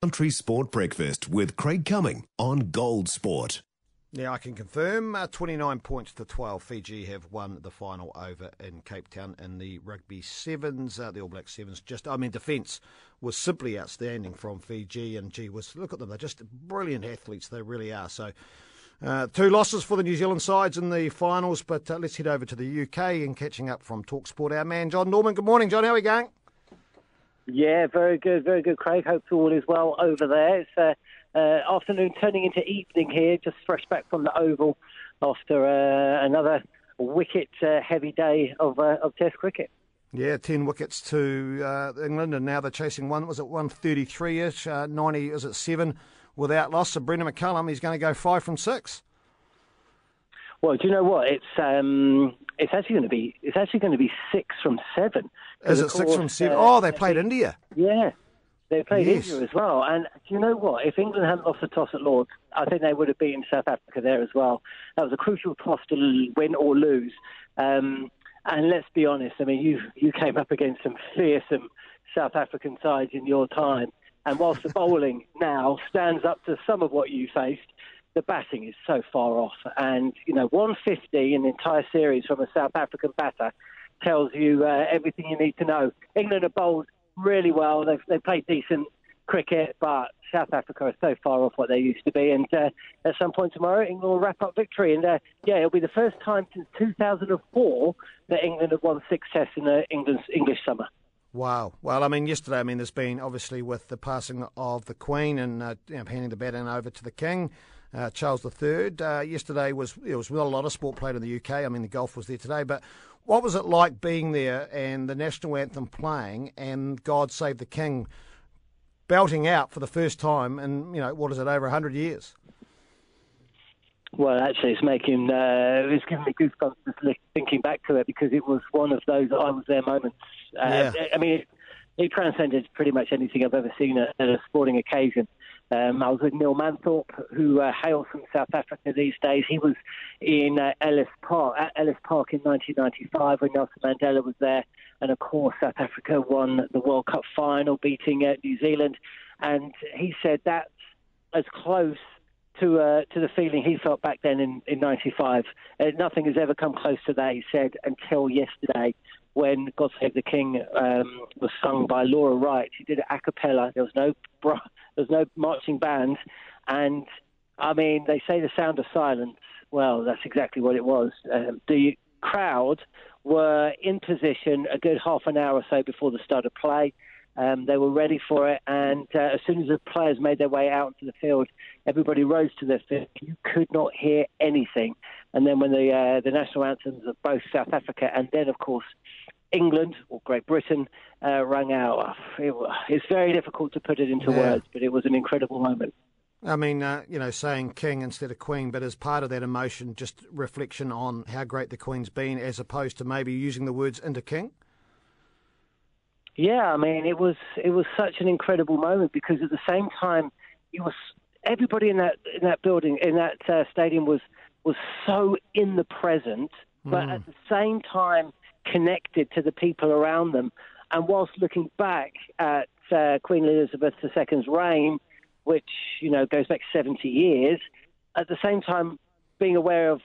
Country Sport Breakfast with Craig Cumming on Gold Sport. Yeah, I can confirm uh, 29 points to 12. Fiji have won the final over in Cape Town in the rugby sevens. Uh, the All Black sevens just, I mean, defence was simply outstanding from Fiji. And gee, was look at them, they're just brilliant athletes, they really are. So, uh, two losses for the New Zealand sides in the finals. But uh, let's head over to the UK and catching up from Talksport. Our man Jon Norman. Good morning, Jon. How are we going? Yeah, very good, very good, Craig. Hope all is well over there. It's uh, uh, afternoon turning into evening here, just fresh back from the Oval after uh, another wicket uh, heavy day of, uh, of Test cricket. Yeah, 10 wickets to uh, England, and now they're chasing one. Was it 133 ish? 90, is it seven without loss? So Brendon McCullum, he's going to go five from six. Well, do you know what? It's um, it's actually going to be it's actually going to be six from seven. Is it six from seven? Uh, oh, they played India. Yeah, they played yes. India as well. And do you know what? If England hadn't lost the toss at Lords, I think they would have beaten South Africa there as well. That was a crucial toss to win or lose. Um, and let's be honest. I mean, you you came up against some fearsome South African sides in your time. And whilst the bowling now stands up to some of what you faced, the batting is so far off. And, you know, 150 in the entire series from a South African batter tells you uh, everything you need to know. England have bowled really well. They've, they've played decent cricket, but South Africa are so far off what they used to be. And uh, at some point tomorrow, England will wrap up victory. And uh, yeah, it'll be the first time since 2004 that England have won six tests in the England's English summer. Wow. Well, I mean, yesterday, I mean, there's been obviously with the passing of the Queen and uh, you know, handing the baton over to the King uh, Charles III. Uh, yesterday was it was not a lot of sport played in the UK. I mean, the golf was there today, but what was it like being there and the national anthem playing and God Save the King belting out for the first time in you know what is it over hundred years? Well, actually, it's making uh, it's giving me goosebumps just thinking back to it because it was one of those I was there moments. Uh, yeah. I mean, it transcended pretty much anything I've ever seen at, at a sporting occasion. Um, I was with Neil Manthorp, who uh, hails from South Africa these days. He was in uh, Ellis Park at Ellis Park in 1995 when Nelson Mandela was there, and of course South Africa won the World Cup final, beating uh, New Zealand. And he said that's as close to uh, to the feeling he felt back then in in '95. Uh, nothing has ever come close to that. He said until yesterday, when "God Save the King" um, was sung by Laura Wright. She did it a cappella. There was no bra- there was no marching band, and I mean they say the sound of silence. Well, that's exactly what it was. Um, the crowd were in position a good half an hour or so before the start of play. Um, they were ready for it, and uh, as soon as the players made their way out into the field, everybody rose to their feet. You could not hear anything. And then when the uh, the national anthems of both South Africa and then, of course, England or Great Britain uh, rang out, it, it's very difficult to put it into yeah. words, but it was an incredible moment. I mean, uh, you know, saying king instead of queen, but as part of that emotion, just reflection on how great the queen's been, as opposed to maybe using the words into king. Yeah, I mean, it was it was such an incredible moment because at the same time, it was everybody in that in that building in that uh, stadium was was so in the present, but mm. at the same time connected to the people around them. And whilst looking back at uh, Queen Elizabeth II's reign, which you know goes back 70 years, at the same time being aware of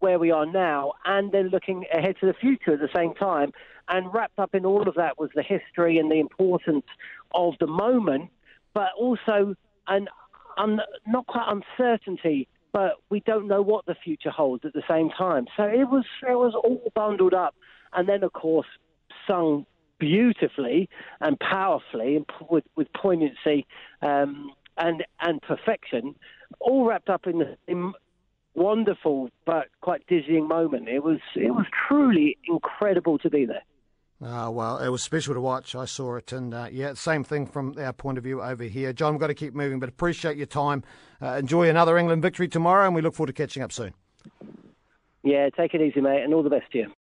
where we are now, and then looking ahead to the future at the same time. And wrapped up in all of that was the history and the importance of the moment, but also an un, not quite uncertainty, but we don't know what the future holds at the same time. So it was it was all bundled up, and then of course sung beautifully and powerfully and with with poignancy um, and and perfection, all wrapped up in the wonderful but quite dizzying moment. It was it was truly incredible to be there. Uh, well, it was special to watch. I saw it, and uh, yeah, same thing from our point of view over here. Jon, we've got to keep moving, but appreciate your time. Uh, enjoy another England victory tomorrow, and we look forward to catching up soon. Yeah, take it easy, mate, and all the best to you.